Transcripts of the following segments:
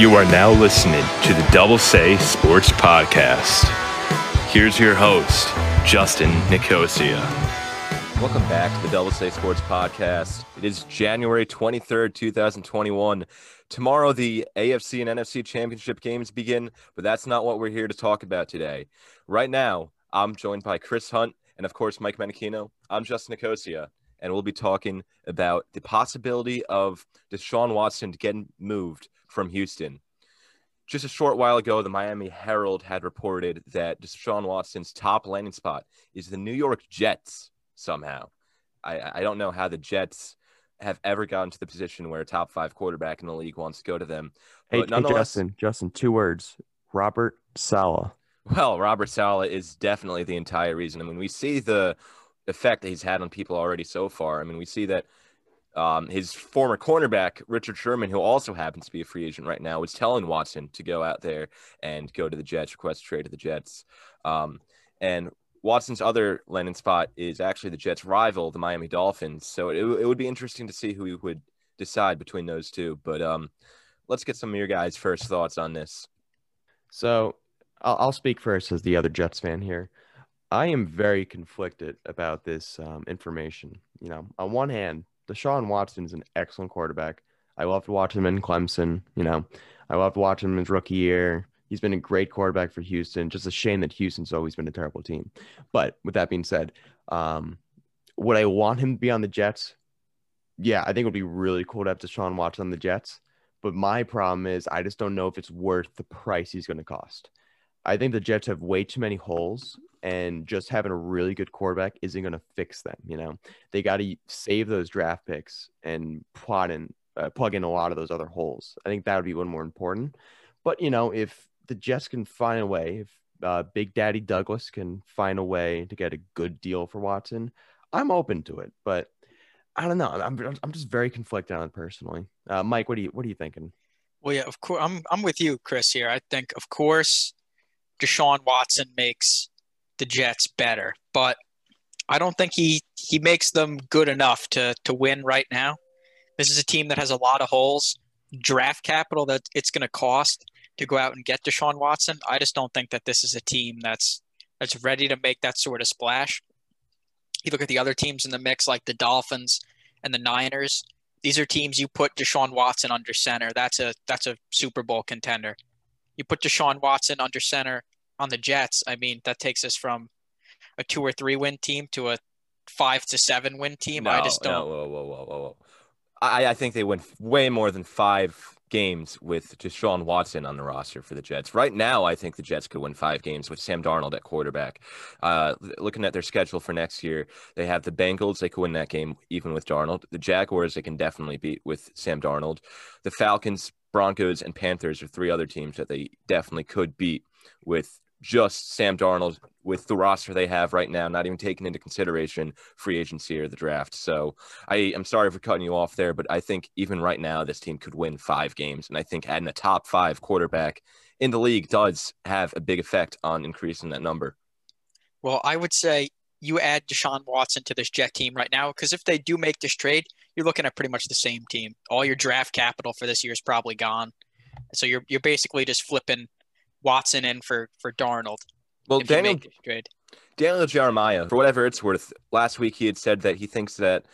You are now listening to the Double Say Sports Podcast. Here's your host, Justin Nicosia. Welcome back to the Double Say Sports Podcast. It is January 23rd, 2021. Tomorrow, the AFC and NFC championship games begin, but that's not what we're here to talk about today. Right now, I'm joined by Chris Hunt and, of course, Mike Menichino. I'm Justin Nicosia, and we'll be talking about the possibility of Deshaun Watson getting moved from Houston. Just a short while ago, the Miami Herald had reported that Deshaun Watson's top landing spot is the New York Jets somehow. I, I don't know how the Jets have ever gotten to the position where a top five quarterback in the league wants to go to them. Hey, hey Justin, Justin, two words. Robert Saleh. Well, Robert Saleh is definitely the entire reason. I mean, we see the effect that he's had on people already so far. I mean, we see that um, his former cornerback, Richard Sherman, who also happens to be a free agent right now, was telling Watson to go out there and go to the Jets, request trade to the Jets. Um, and Watson's other landing spot is actually the Jets' rival, the Miami Dolphins. So it, it would be interesting to see who he would decide between those two. But um, let's get some of your guys' first thoughts on this. So I'll, I'll speak first as the other Jets fan here. I am very conflicted about this um, information. You know, on one hand, Deshaun Watson is an excellent quarterback. I loved watching him in Clemson. You know, I loved watching him his rookie year. He's been a great quarterback for Houston. Just a shame that Houston's always been a terrible team. But with that being said, um, would I want him to be on the Jets? Yeah, I think it would be really cool to have Deshaun Watson on the Jets. But my problem is I just don't know if it's worth the price he's going to cost. I think the Jets have way too many holes and just having a really good quarterback isn't going to fix them. You know, they got to save those draft picks and plot in, uh, plug in a lot of those other holes. I think that would be one more important. But you know, if the Jets can find a way, if uh, Big Daddy Douglas can find a way to get a good deal for Watson, I'm open to it. But I don't know. I'm I'm just very conflicted on it personally. Uh, Mike, what do you what are you thinking? Well, yeah, of course, I'm I'm with you, Chris. Here, I think, of course, Deshaun Watson makes the Jets better, but I don't think he he makes them good enough to to win right now. This is a team that has a lot of holes, draft capital that it's going to cost to go out and get Deshaun Watson. I just don't think that this is a team that's that's ready to make that sort of splash. You look at the other teams in the mix, like the Dolphins and the Niners. These are teams you put Deshaun Watson under center. That's a that's a Super Bowl contender. You put Deshaun Watson under center on the Jets, I mean, that takes us from a two or three win team to a five to seven win team. No, I just don't. No, whoa, whoa, whoa, whoa. I, I think they win way more than five games with Deshaun Watson on the roster for the Jets. Right now, I think the Jets could win five games with Sam Darnold at quarterback. Uh, looking at their schedule for next year, they have the Bengals. They could win that game even with Darnold. The Jaguars, they can definitely beat with Sam Darnold. The Falcons, Broncos, and Panthers are three other teams that they definitely could beat with just Sam Darnold with the roster they have right now, not even taking into consideration free agency or the draft. So I am sorry for cutting you off there, but I think even right now this team could win five games. And I think adding a top five quarterback in the league does have a big effect on increasing that number. Well, I would say you add Deshaun Watson to this Jet team right now because if they do make this trade, you're looking at pretty much the same team. All your draft capital for this year is probably gone. So you're you're basically just flipping Watson in for for Darnold. Well, Daniel Daniel Jeremiah, for whatever it's worth, last week he had said that he thinks that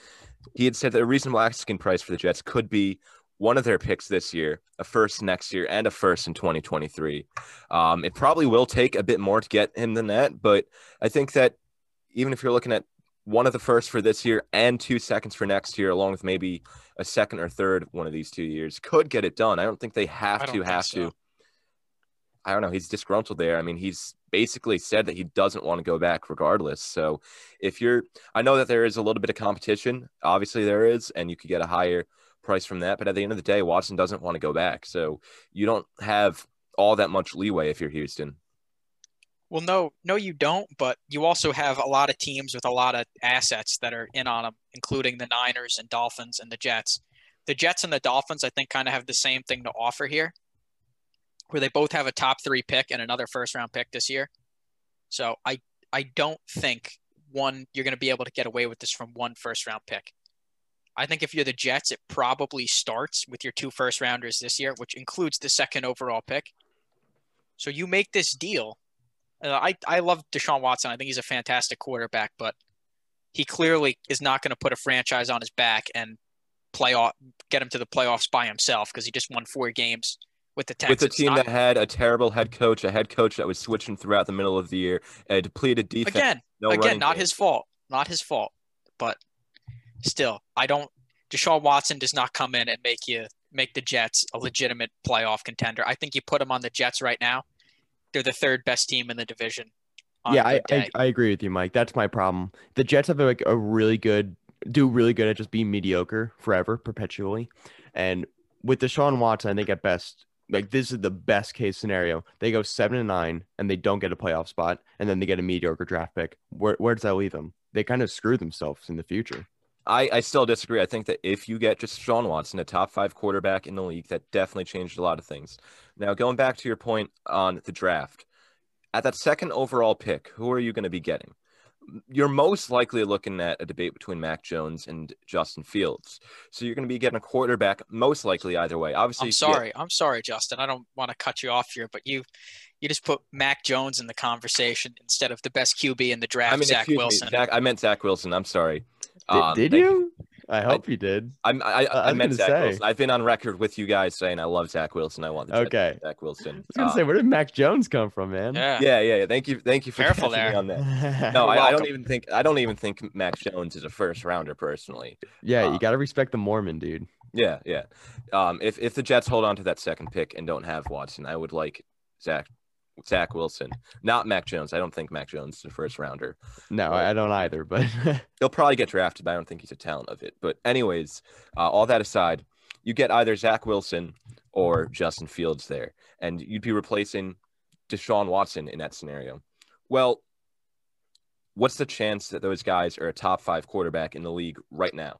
he had said that a reasonable asking price for the Jets could be one of their picks this year, a first next year, and a first in 2023. Um, it probably will take a bit more to get him than that, but I think that even if you're looking at one of the first for this year and two seconds for next year, along with maybe a second or third one of these two years, could get it done. I don't think they have to have so. to I don't know. He's disgruntled there. I mean, he's basically said that he doesn't want to go back regardless. So if you're, I know that there is a little bit of competition. Obviously, there is, and you could get a higher price from that. But at the end of the day, Watson doesn't want to go back. So you don't have all that much leeway if you're Houston. Well, no, no, you don't. But you also have a lot of teams with a lot of assets that are in on them, including the Niners and Dolphins and the Jets. The Jets and the Dolphins, I think, kind of have the same thing to offer here where they both have a top three pick and another first round pick this year. So I I don't think one you're going to be able to get away with this from one first round pick. I think if you're the Jets, it probably starts with your two first rounders this year, which includes the second overall pick. So you make this deal. Uh, I I love Deshaun Watson. I think he's a fantastic quarterback, but he clearly is not going to put a franchise on his back and play off, get him to the playoffs by himself because he just won four games with the Texans. With a team not, that had a terrible head coach, a head coach that was switching throughout the middle of the year, a depleted defense. Again, no again, not game. his fault. Not his fault. But still, I don't. Deshaun Watson does not come in and make you make the Jets a legitimate playoff contender. I think you put them on the Jets right now. They're the third best team in the division. Yeah, I, I, I agree with you, Mike. That's my problem. The Jets have like a really good do really good at just being mediocre forever, perpetually. And with Deshaun Watson, I think at best, like this is the best case scenario. They go seven and nine and they don't get a playoff spot, and then they get a mediocre draft pick. Where where does that leave them? They kind of screw themselves in the future. I, I still disagree. I think that if you get just Sean Watson, a top five quarterback in the league, that definitely changed a lot of things. Now, going back to your point on the draft, at that second overall pick, who are you going to be getting? You're most likely looking at a debate between Mac Jones and Justin Fields. So you're going to be getting a quarterback, most likely either way. Obviously, I'm sorry. I'm sorry, Justin. I don't want to cut you off here, but you you just put Mac Jones in the conversation instead of the best QB in the draft, I mean, Zach Wilson. Me, Zach, I meant Zach Wilson. I'm sorry. Um, did, did you? I hope I, you did. I'm, I, I, I meant Zach say. Wilson. I've been on record with you guys saying I love Zach Wilson. I want the okay. Zach Wilson. I was gonna say, where did Mac Jones come from, man? Yeah, yeah, yeah. yeah. Thank you, thank you for careful there on that. No, I, I, don't even think I don't even think Mac Jones is a first rounder personally. Yeah, um, you got to respect the Mormon dude. Yeah, yeah. Um, if if the Jets hold on to that second pick and don't have Watson, I would like Zach Zach Wilson, not Mac Jones. I don't think Mac Jones is a first rounder. No, but I don't either. But he'll probably get drafted, but I don't think he's a talent of it. But anyways, uh, all that aside, you get either Zach Wilson or Justin Fields there, and you'd be replacing Deshaun Watson in that scenario. Well, what's the chance that those guys are a top five quarterback in the league right now?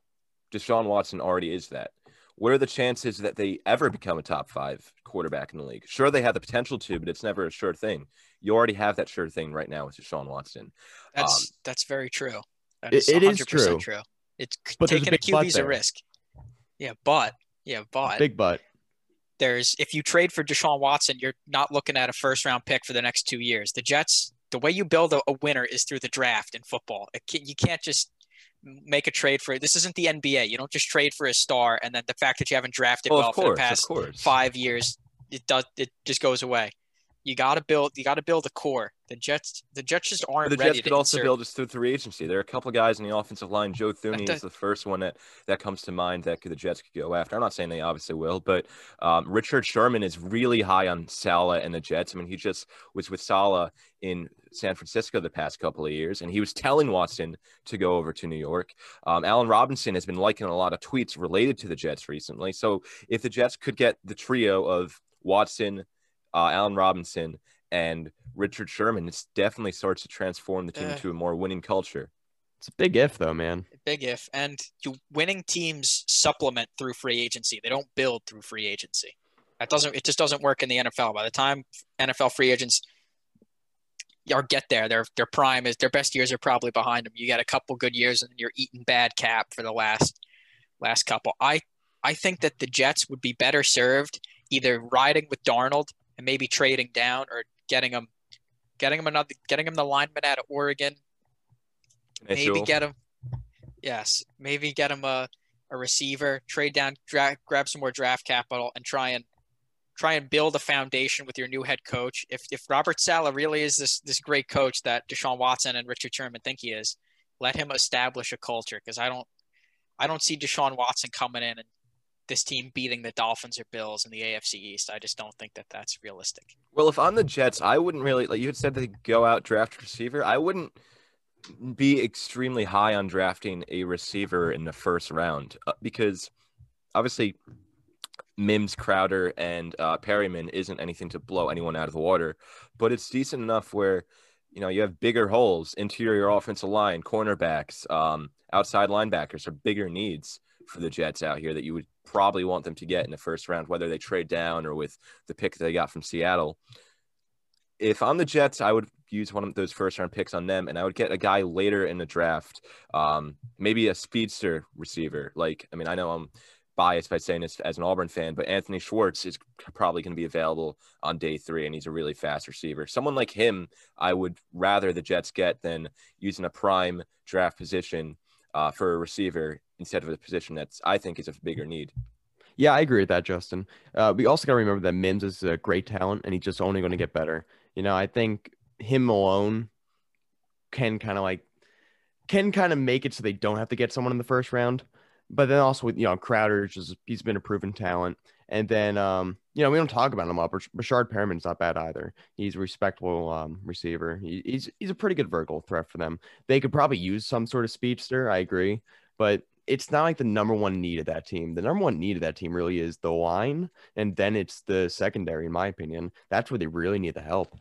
Deshaun Watson already is that what are the chances that they ever become a top five quarterback in the league? Sure, they have the potential to, but it's never a sure thing. You already have that sure thing right now with Deshaun Watson. That's um, that's very true. That is it, it is true. true. It's but taking a, a QB is a risk. Yeah, but yeah, but big but. There's if you trade for Deshaun Watson, you're not looking at a first round pick for the next two years. The Jets, the way you build a, a winner is through the draft in football. Can, you can't just make a trade for it. this isn't the NBA. You don't just trade for a star and then the fact that you haven't drafted well, well course, for the past five years, it does it just goes away. You got to build. You got to build a core. The Jets. The Jets just aren't. The Jets could also build just through free agency. There are a couple guys in the offensive line. Joe Thuney is the first one that that comes to mind that the Jets could go after. I'm not saying they obviously will, but um, Richard Sherman is really high on Saleh and the Jets. I mean, he just was with Saleh in San Francisco the past couple of years, and he was telling Watson to go over to New York. Um, Allen Robinson has been liking a lot of tweets related to the Jets recently. So if the Jets could get the trio of Watson, uh, Allen Robinson, and Richard Sherman, it definitely starts to transform the team into a more winning culture. It's a big if, though, man. Big if, and you winning teams supplement through free agency. They don't build through free agency. That doesn't. It just doesn't work in the NFL. By the time NFL free agents or get there, their their prime is their best years are probably behind them. You get a couple good years, and you're eating bad cap for the last last couple. I I think that the Jets would be better served either riding with Darnold and maybe trading down or getting him, getting him another, getting him the lineman out of Oregon. Maybe get him, yes, maybe get him a, a receiver, trade down, dra- grab some more draft capital, and try and try and build a foundation with your new head coach. If if Robert Saleh really is this this great coach that Deshaun Watson and Richard Sherman think he is, let him establish a culture because I don't I don't see Deshaun Watson coming in and this team beating the Dolphins or Bills in the AFC East. I just don't think that that's realistic. Well, if on the Jets, I wouldn't really like you had said they go out draft receiver. I wouldn't be extremely high on drafting a receiver in the first round uh, because obviously Mims, Crowder, and uh, Perriman isn't anything to blow anyone out of the water, but it's decent enough where you know you have bigger holes, interior offensive line, cornerbacks, um, outside linebackers are bigger needs for the Jets out here that you would probably want them to get in the first round, whether they trade down or with the pick they got from Seattle. if I'm the Jets, I would use one of those first round picks on them, and I would get a guy later in the draft, um, maybe a speedster receiver. Like, I mean, I know I'm biased by saying this as an Auburn fan, but Anthony Schwartz is probably going to be available on day three, and he's a really fast receiver. Someone like him, I would rather the Jets get than using a prime draft position uh, for a receiver instead of a position that's I think is a bigger need. Yeah, I agree with that, Justin. Uh, we also got to remember that Mims is a great talent, and he's just only going to get better. You know, I think him alone can kind of like can kind of make it so they don't have to get someone in the first round. But then also with you know Crowder, just he's been a proven talent. And then um, you know we don't talk about him up. Breshad Perriman's not bad either. He's a respectable um, receiver. He, he's he's a pretty good vertical threat for them. They could probably use some sort of speedster. I agree, but it's not like the number one need of that team. The number one need of that team really is the line, and then it's the secondary. In my opinion, that's where they really need the help.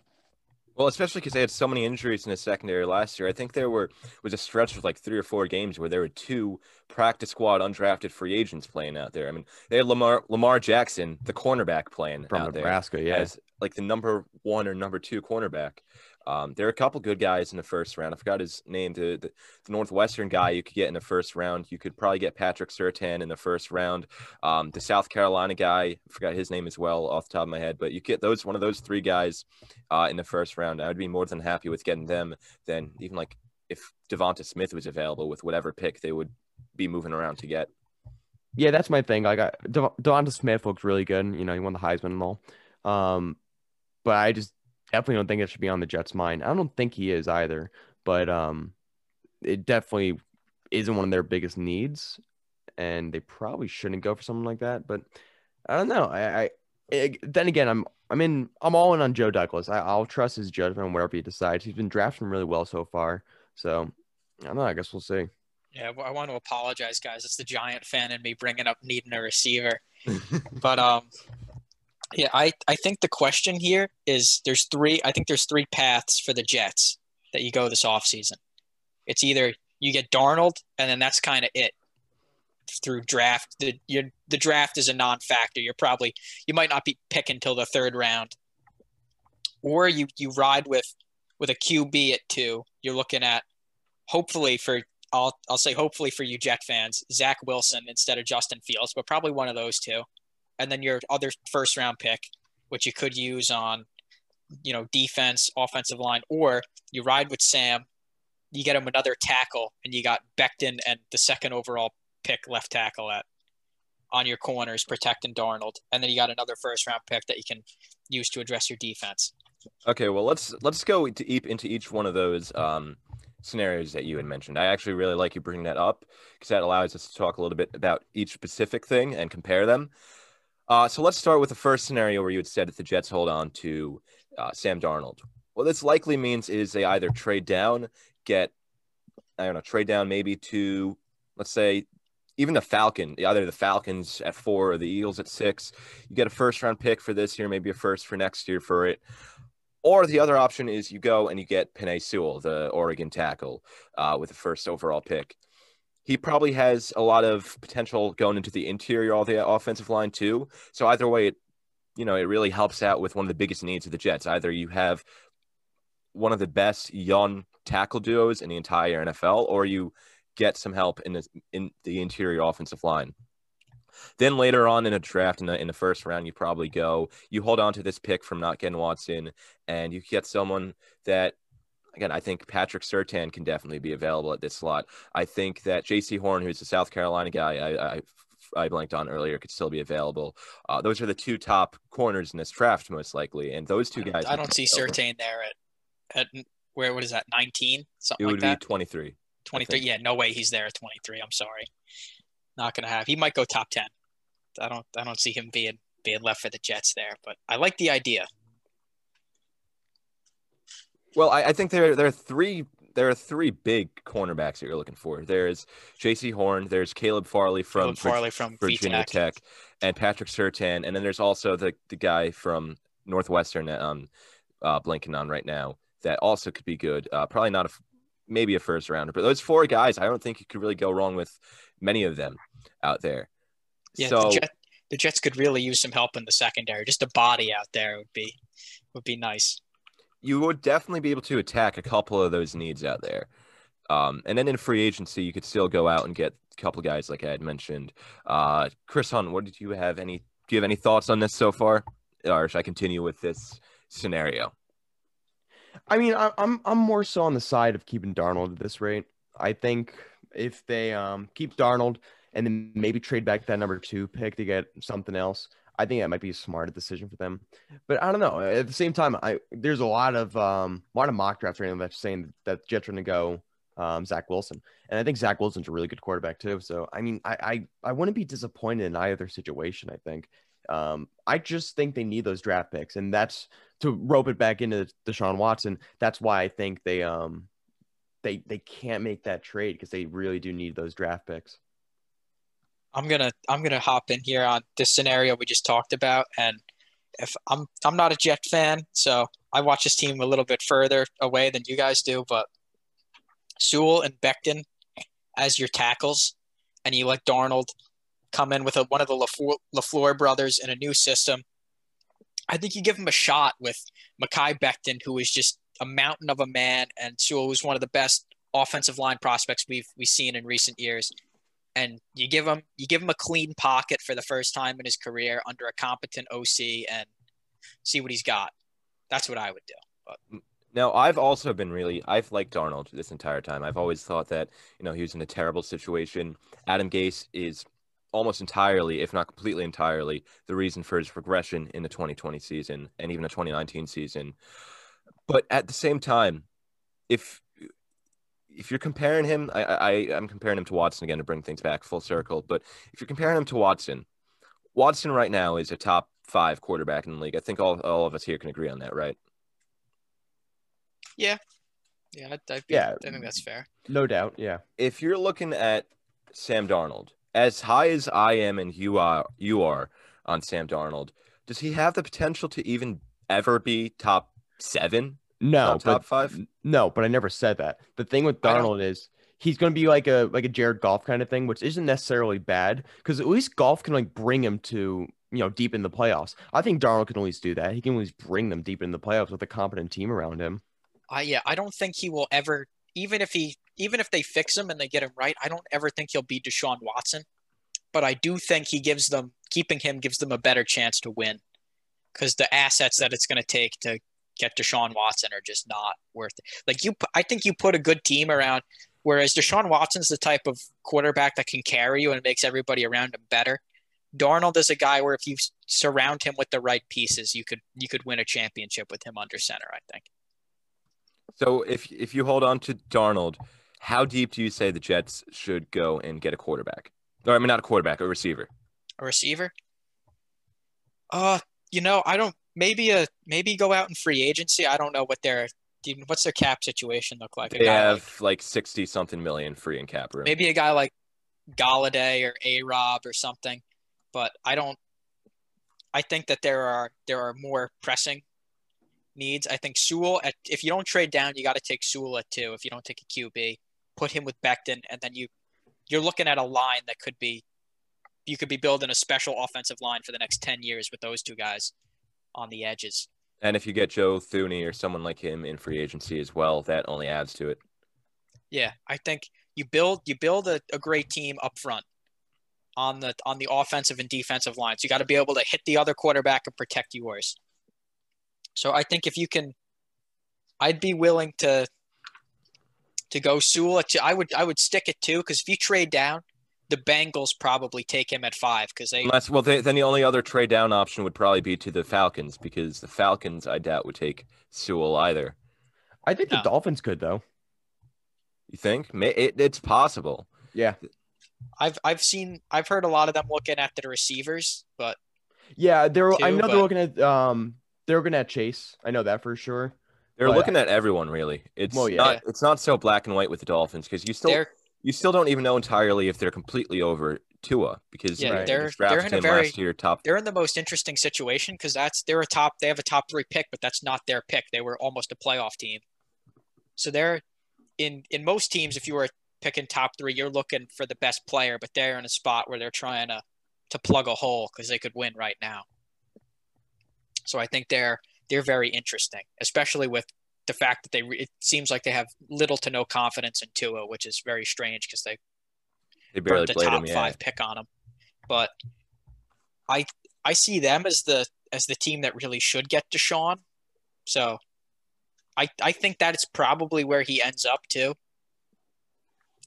Well, especially because they had so many injuries in the secondary last year. I think there were was a stretch of like three or four games where there were two practice squad undrafted free agents playing out there. I mean, they had Lamar Lamar Jackson, the cornerback, playing from Nebraska, yeah, as like the number one or number two cornerback. Um, there are a couple good guys in the first round. I forgot his name. The, the, the, Northwestern guy you could get in the first round. You could probably get Patrick Surtain in the first round. Um, the South Carolina guy, I forgot his name as well off the top of my head. But you get those one of those three guys uh, in the first round. I would be more than happy with getting them than even like if Devonta Smith was available with whatever pick they would be moving around to get. Yeah, that's my thing. Like, De- Devonta Smith looks really good. You know, he won the Heisman and all. Um, but I just definitely don't think it should be on the Jets' mind. I don't think he is either, but um, it definitely isn't one of their biggest needs, and they probably shouldn't go for something like that. But I don't know. I, I it, then again, I'm I'm in I'm all in on Joe Douglas. I, I'll trust his judgment on wherever he decides. He's been drafting really well so far, so I don't know. I guess we'll see. Yeah, I want to apologize, guys. It's the Giant fan in me bringing up needing a receiver, but um, yeah, I, I think the question here is there's three I think there's three paths for the Jets that you go this offseason. It's either you get Darnold and then that's kind of it through draft. The you the draft is a non-factor. You're probably you might not be picking until the third round. Or you you ride with with a QB at 2. You're looking at hopefully for I'll I'll say hopefully for you Jet fans, Zach Wilson instead of Justin Fields, but probably one of those two and then your other first round pick, which you could use on, you know, defense, offensive line, or you ride with Sam, you get him another tackle, and you got Becton and the second overall pick left tackle at on your corners protecting Darnold, and then you got another first round pick that you can use to address your defense. Okay, well let's let's go into each one of those um, scenarios that you had mentioned. I actually really like you bringing that up because that allows us to talk a little bit about each specific thing and compare them. Uh, so let's start with the first scenario where you had said that the Jets hold on to uh, Sam Darnold. What this likely means is they either trade down, get, I don't know, trade down maybe to, let's say, even the Falcon, either the Falcons at four or the Eagles at six. You get a first round pick for this year, maybe a first for next year for it. Or the other option is you go and you get Penei Sewell, the Oregon tackle, uh, with the first overall pick he probably has a lot of potential going into the interior of the offensive line too. So either way, it you know it really helps out with one of the biggest needs of the Jets. Either you have one of the best young tackle duos in the entire NFL, or you get some help in the in the interior offensive line. Then later on in a draft in the in the first round, you probably go, you hold on to this pick from not getting Watson, and you get someone that again, I think Patrick Surtain can definitely be available at this slot. I think that Jaycee Horn, who's a South Carolina guy, I, I I blanked on earlier could still be available. Uh, those are the two top corners in this draft, most likely, and those two guys. I don't see Surtain there at at where what is that nineteen something it would like that? be three. Twenty three, yeah, no way he's there at twenty three. I'm sorry, not gonna have. He might go top ten. I don't I don't see him being being left for the Jets there, but I like the idea. Well, I, I think there there are three there are three big cornerbacks that you're looking for. There's Jaycee Horn, there's Caleb Farley from, Caleb Farley from Virginia VTech. Tech, and Patrick Surtain, and then there's also the the guy from Northwestern that I'm uh, blanking on right now that also could be good. Uh, probably not a maybe a first rounder, but those four guys, I don't think you could really go wrong with many of them out there. Yeah, so, the, Jet, the Jets could really use some help in the secondary. Just a body out there would be would be nice. You would definitely be able to attack a couple of those needs out there. Um, and then in free agency, you could still go out and get a couple guys like I had mentioned. Uh, Chris Hunt, what did you have any? Do you have any thoughts on this so far, or should I continue with this scenario? I mean, I'm I'm more so on the side of keeping Darnold at this rate. I think if they um, keep Darnold and then maybe trade back that number two pick to get something else, I think that might be a smart decision for them. But I don't know. At the same time, I there's a lot of um, a lot of mock drafts right now that's saying that Jets are going to go um, Zach Wilson, and I think Zach Wilson's a really good quarterback too. So I mean, I I, I wouldn't be disappointed in either situation. I think. Um, I just think they need those draft picks, and that's to rope it back into Deshaun Watson. That's why I think they um they they can't make that trade because they really do need those draft picks. I'm gonna I'm gonna hop in here on this scenario we just talked about, and if I'm I'm not a Jet fan, so I watch this team a little bit further away than you guys do, but Sewell and Becton as your tackles, and you let Darnold come in with a, one of the LaFleur, brothers in a new system. I think you give him a shot with Mekhi Becton, who is just a mountain of a man, and Sewell was one of the best offensive line prospects we've we've seen in recent years. And you give him you give him a clean pocket for the first time in his career under a competent OC and see what he's got. That's what I would do. But now, I've also been really, I've liked Darnold this entire time. I've always thought that, you know, he was in a terrible situation. Adam Gase is almost entirely, if not completely entirely, the reason for his regression in the 2020 season and even the 2019 season. But at the same time, if if you're comparing him, I, I I'm comparing him to Watson again to bring things back full circle. But if you're comparing him to Watson, Watson right now is a top five quarterback in the league. I think all, all of us here can agree on that, right? Yeah. Yeah, I, I, yeah, I think that's fair. No doubt. Yeah. If you're looking at Sam Darnold, as high as I am and you are, you are on Sam Darnold, does he have the potential to even ever be top seven? No, top but, five. No, but I never said that. The thing with Darnold is he's going to be like a like a Jared Goff kind of thing, which isn't necessarily bad because at least Goff can like bring him to you know deep in the playoffs. I think Darnold can at least do that. He can at least bring them deep in the playoffs with a competent team around him. I yeah, I don't think he will ever. Even if he, even if they fix him and they get him right, I don't ever think he'll be Deshaun Watson. But I do think he gives them keeping him gives them a better chance to win because the assets that it's going to take to get Deshaun Watson are just not worth it. Like you, I think you put a good team around. Whereas Deshaun Watson's the type of quarterback that can carry you and makes everybody around him better. Darnold is a guy where if you surround him with the right pieces, you could you could win a championship with him under center. I think. So if if you hold on to Darnold, how deep do you say the Jets should go and get a quarterback? Or I mean, not a quarterback, a receiver. A receiver. Uh, you know, I don't. Maybe a maybe go out in free agency. I don't know what their what's their cap situation look like. A they have like, like sixty something million free in cap room. Maybe a guy like Golladay or A Rob or something, but I don't. I think that there are there are more pressing needs. I think Sewell, at, if you don't trade down, you got to take Sewell at two. If you don't take a QB, put him with Becton, and then you you're looking at a line that could be you could be building a special offensive line for the next ten years with those two guys on the edges. And if you get Joe Thuney or someone like him in free agency as well, that only adds to it. Yeah, I think you build you build a, a great team up front on the on the offensive and defensive lines. You got to be able to hit the other quarterback and protect yours. So I think if you can, I'd be willing to to go Sewell. At, I would I would stick it two because if you trade down, the Bengals probably take him at five because they. Unless, well, they, then the only other trade down option would probably be to the Falcons because the Falcons, I doubt, would take Sewell either. I think no. the Dolphins could though. You think? It, it's possible. Yeah. I've I've seen I've heard a lot of them looking at the receivers, but yeah, they're too, I know but... they're looking at um they're looking at Chase. I know that for sure. They're but, looking at everyone really. It's well, yeah. not it's not so black and white with the Dolphins because you still they're, you still don't even know entirely if they're completely over Tua because yeah, right. they're, they're in a very year, top. They're in the most interesting situation because that's they're a top they have a top three pick, but that's not their pick. They were almost a playoff team. So they're in in most teams, if you were picking top three, you're looking for the best player, but they're in a spot where they're trying to to plug a hole because they could win right now. So I think they're they're very interesting, especially with the fact that they it seems like they have little to no confidence in Tua, which is very strange because they they barely the played top him. Yeah. five pick on him. But I I see them as the as the team that really should get Deshaun. So I I think that it's probably where he ends up too.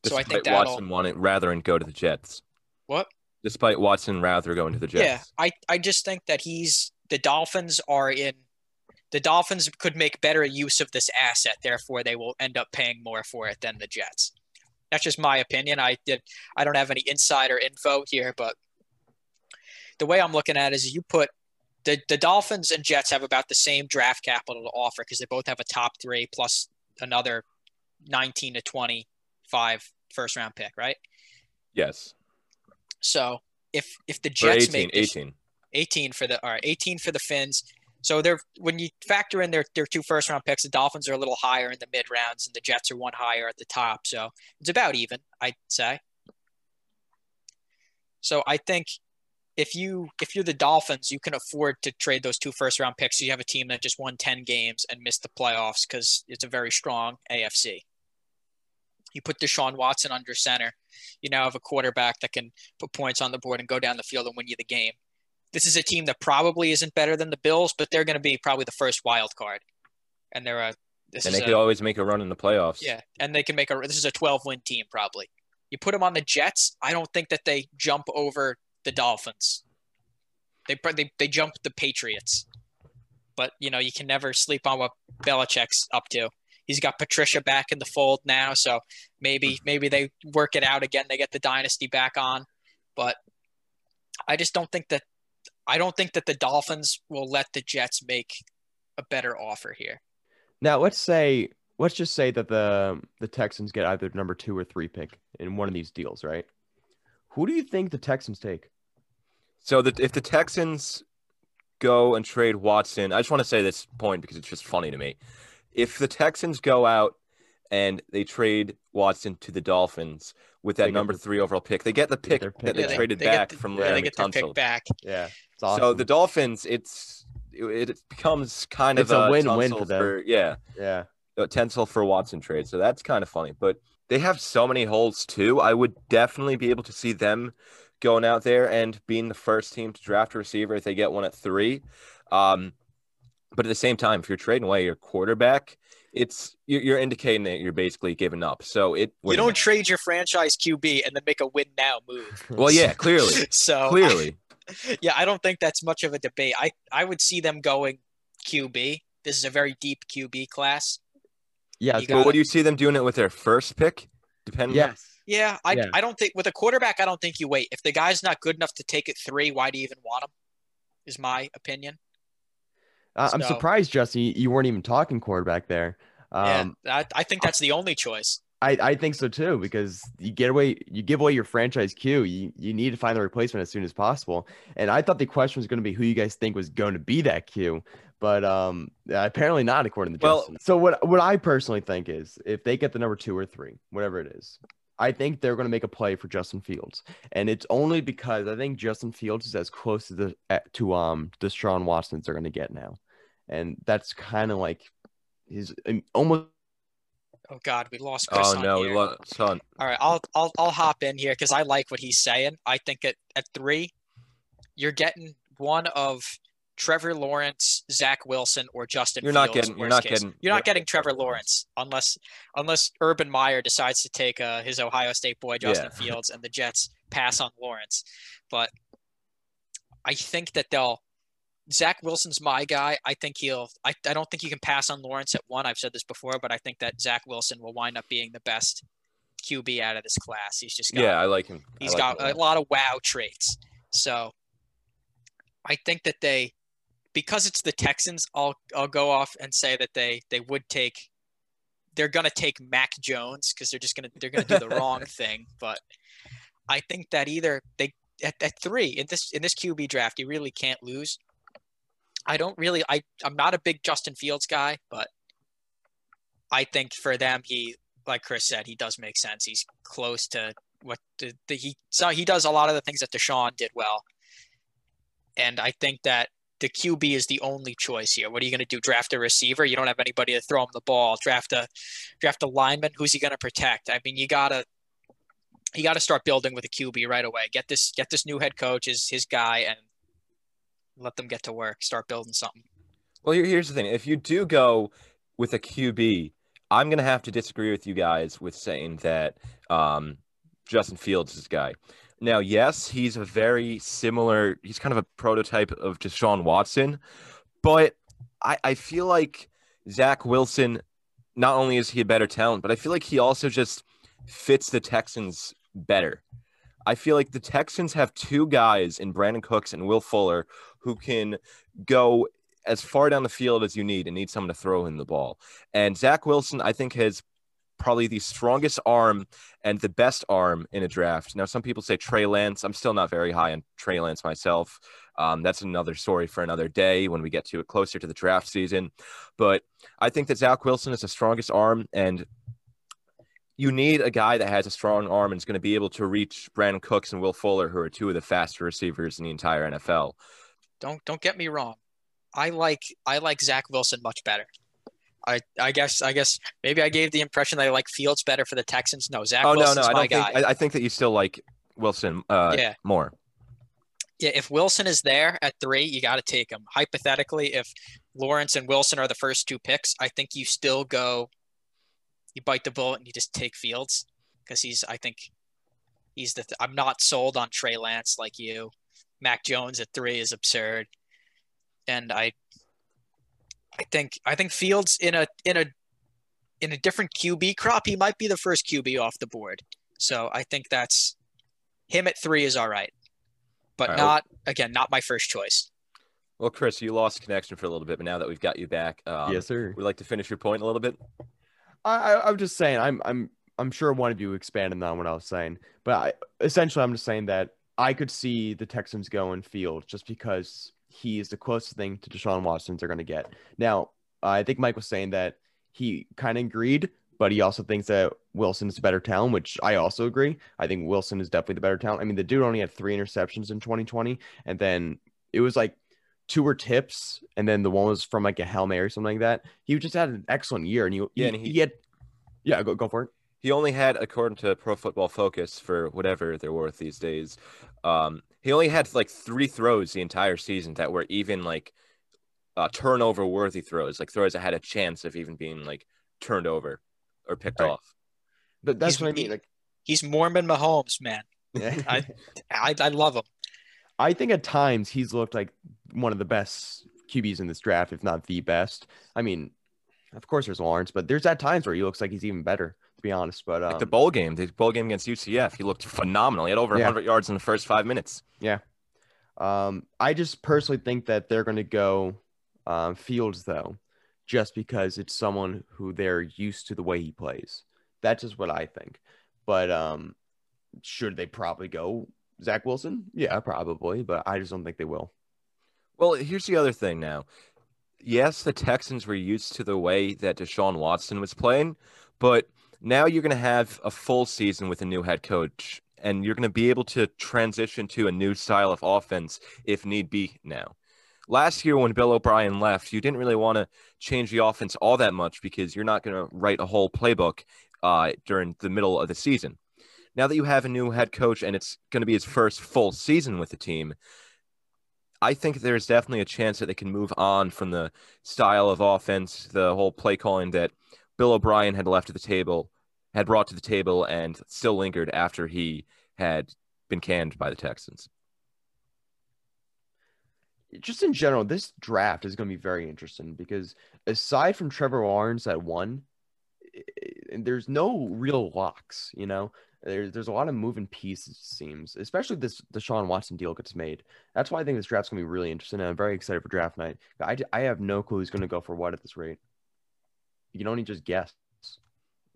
So I think Despite that'll Watson wanted rather and go to the Jets. what? Despite Watson rather going to the Jets. Yeah, I I just think that he's the Dolphins are in the Dolphins could make better use of this asset, therefore they will end up paying more for it than the Jets. That's just my opinion. I did I don't have any insider info here, but the way I'm looking at it is you put the, the Dolphins and Jets have about the same draft capital to offer because they both have a top three plus another 19 to 25 first round pick, right? Yes. So if if the Jets 18, make this, 18. 18 for the all right 18 for the Finns. So they're when you factor in their their two first round picks, the Dolphins are a little higher in the mid rounds, and the Jets are one higher at the top. So it's about even, I'd say. So I think if you if you're the Dolphins, you can afford to trade those two first round picks. So you have a team that just won 10 games and missed the playoffs because it's a very strong AFC. You put Deshaun Watson under center. You now have a quarterback that can put points on the board and go down the field and win you the game. This is a team that probably isn't better than the Bills, but they're going to be probably the first wild card. And they're a this And they a, could always make a run in the playoffs. yeah, and they can make a. This is a 12 win team probably. You put them on the Jets. I don't think that they jump over the Dolphins. They they they jump the Patriots, but you know you can never sleep on what Belichick's up to. He's got Patricia back in the fold now, so maybe hmm. maybe they work it out again. They get the dynasty back on, but I just don't think that I don't think that the Dolphins will let the Jets make a better offer here. Now let's say let's just say that the the Texans get either number two or three pick in one of these deals, right? Who do you think the Texans take? So that if the Texans go and trade Watson, I just want to say this point because it's just funny to me. If the Texans go out and they trade Watson to the Dolphins with that They number the- three overall pick, they get the pick their pick that they back. traded they get back the- from yeah, Yeah, they get their pick back. Yeah, it's So the Dolphins, it's it, it becomes kind It's of a win-win Tunsil for them. yeah, yeah, a Tunsil for Watson trade. So that's kind of funny. But they have so many holes too. I would definitely be able to see them going out there and being the first team to draft a receiver if they get one at three. Um, but at the same time, if you're trading away your quarterback, it's you're, you're indicating that you're basically giving up. So it You don't trade your franchise QB and then make a win now move. well, yeah, clearly, So clearly. yeah, I don't think that's much of a debate. I I would see them going QB. This is a very deep QB class. yeah. You But it. would you see them doing it with their first pick? Depending. yes. Yeah, I Yeah. I don't think with a quarterback, I don't think you wait. If the guy's not good enough to take it three, why do you even want him? Is my opinion. I- I'm surprised, Justin, you- you weren't even talking quarterback there. Um, yeah, I, I think that's the only choice. I, I think so too because you get away you give away your franchise Q. You you need to find the replacement as soon as possible. And I thought the question was going to be who you guys think was going to be that Q, but um apparently not according to Well- Justin. So what what I personally think is if they get the number two or three, whatever it is, I think they're going to make a play for Justin Fields, and it's only because I think Justin Fields is as close to the eh, to um Deshaun Watson as they're going to get now, and that's kind of like his um, almost Oh God, we lost Chris. Oh no, here. we lost son. All right, I'll I'll I'll hop in here because I like what he's saying. I think at at three, you're getting one of Trevor Lawrence, Zach Wilson, or Justin. You're not getting- you're not case. getting- You're not getting Trevor Lawrence unless unless Urban Meyer decides to take uh, his Ohio State boy Justin Yeah. Fields and the Jets pass on Lawrence. But I think that they'll. Zach Wilson's my guy. I think he'll. I, I don't think you can pass on Lawrence at one. I've said this before, but I think that Zach Wilson will wind up being the best QB out of this class. He's just got Yeah, I like him. I He's like got him a lot of wow traits. So I think that they because it's the Texans, I'll I'll go off and say that they they would take they're gonna take Mac Jones because they're just gonna they're gonna do the wrong thing. But I think that either they at, at three in this in this QB draft, you really can't lose. I don't really I I'm not a big Justin Fields guy, but I think for them he like Chris said, he does make sense. He's close to what the, the he so he does a lot of the things that Deshaun did well. And I think that the QB is the only choice here. What are you going to do? Draft a receiver? You don't have anybody to throw him the ball. Draft a draft a lineman. Who's he going to protect? I mean, you gotta you got to start building with a QB right away. Get this get this new head coach is his guy and let them get to work. Start building something. Well, here, here's the thing: if you do go with a QB, I'm gonna have to disagree with you guys with saying that um, Justin Fields is guy. Now, yes, he's a very similar. He's kind of a prototype of Deshaun Watson, but I, I feel like Zach Wilson. Not only is he a better talent, but I feel like he also just fits the Texans better. I feel like the Texans have two guys in Brandin Cooks and Will Fuller who can go as far down the field as you need and need someone to throw in the ball. And Zach Wilson, I think, has probably the strongest arm and the best arm in a draft. Now, some people say Trey Lance. I'm still not very high on Trey Lance myself. Um, that's another story for another day when we get to it closer to the draft season. But I think that Zach Wilson is the strongest arm, and you need a guy that has a strong arm and is going to be able to reach Brandin Cooks and Will Fuller, who are two of the faster receivers in the entire NFL. Don't don't get me wrong. I like I like Zach Wilson much better. I, I guess I guess maybe I gave the impression that I like Fields better for the Texans. No, Zach. Oh Wilson's no, no, I don't think. I, I, think that you still like Wilson. Uh, yeah. more. Yeah, if Wilson is there at three, you got to take him. Hypothetically, if Lawrence and Wilson are the first two picks, I think you still go you bite the bullet and you just take Fields because he's I think he's the th- I'm not sold on Trey Lance like you. Mac Jones at three is absurd, and I I think I think Fields in a in a in a different QB crop he might be the first QB off the board. So I think that's him at three is all right, but all right. not again not my first choice. Well, Chris, you lost connection for a little bit, but now that we've got you back, um, yes, sir. We'd like to finish your point a little bit. I, I'm just saying, I'm, I'm, I'm sure one of you expanded on what I was saying, but I, essentially, I'm just saying that I could see the Texans going field just because he is the closest thing to Deshaun Watson's they're going to get. Now, I think Mike was saying that he kind of agreed, but he also thinks that Wilson is a better talent, which I also agree. I think Wilson is definitely the better talent. I mean, the dude only had three interceptions in 2020, and then it was like two were tips, and then the one was from like a Hail Mary or something like that. He just had an excellent year, and he yeah, he, and he, he had yeah, go go for it. He only had, according to Pro Football Focus, for whatever they're worth these days, um, he only had like three throws the entire season that were even like uh, turnover worthy throws, like throws that had a chance of even being like turned over or picked right. off. But that's he's, what I mean. Like he's Mormon Mahomes, man. I, I I love him. I think at times he's looked like one of the best QBs in this draft, if not the best. I mean, of course there's Lawrence, but there's at times where he looks like he's even better, to be honest. But um, like the um, bowl game, the bowl game against UCF, he looked phenomenal. He had over yeah. 100 yards in the first five minutes. Yeah. Um, I just personally think that they're going to go um, Fields though, just because it's someone who they're used to the way he plays. That's just what I think. But um, should they probably go Zach Wilson? Yeah, probably, but I just don't think they will. Well, here's the other thing now. Yes, the Texans were used to the way that Deshaun Watson was playing, but now you're going to have a full season with a new head coach, and you're going to be able to transition to a new style of offense if need be now. Last year, when Bill O'Brien left, you didn't really want to change the offense all that much because you're not going to write a whole playbook uh, during the middle of the season now that you have a new head coach and it's going to be his first full season with the team, I think there's definitely a chance that they can move on from the style of offense, the whole play calling that Bill O'Brien had left to the table, had brought to the table, and still lingered after he had been canned by the Texans. Just in general, this draft is going to be very interesting because aside from Trevor Lawrence at one, there's no real locks. You know, there's there's a lot of moving pieces, seems, especially this Deshaun Watson deal gets made. That's why I think this draft's gonna be really interesting. I'm very excited for draft night. I, I have no clue who's gonna go for what at this rate. You can only just guess.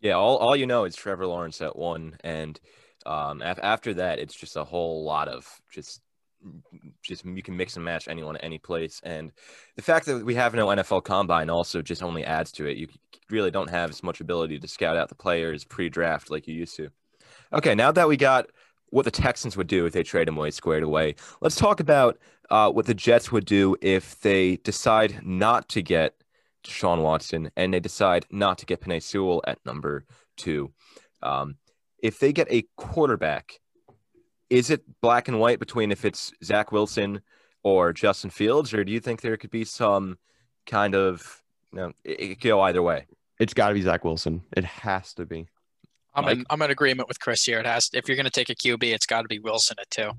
Yeah, all, all you know is Trevor Lawrence at one, and um, af- after that, it's just a whole lot of just just you can mix and match anyone at any place. And the fact that we have no NFL combine also just only adds to it. You really don't have as much ability to scout out the players pre-draft like you used to. Okay, now that we got what the Texans would do if they trade him away squared away. Let's talk about uh, what the Jets would do if they decide not to get Sean Watson and they decide not to get Penei Sewell at number two. Um, if they get a quarterback, is it black and white between if it's Zach Wilson or Justin Fields, or do you think there could be some kind of, you know, it, it could go either way? It's got to be Zach Wilson. It has to be. I'm in, I'm in agreement with Chris here. It has if you're going to take a QB, it's got to be Wilson at two.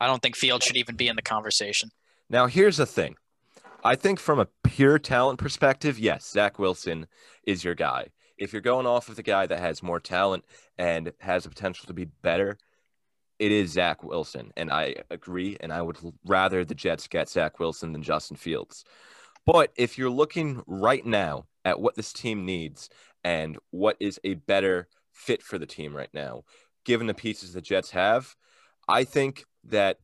I don't think Field should even be in the conversation. Now, here's the thing. I think from a pure talent perspective, yes, Zach Wilson is your guy. If you're going off of the guy that has more talent and has the potential to be better, it is Zach Wilson. And I agree. And I would rather the Jets get Zach Wilson than Justin Fields. But if you're looking right now at what this team needs and what is a better fit for the team right now, given the pieces the Jets have. I think that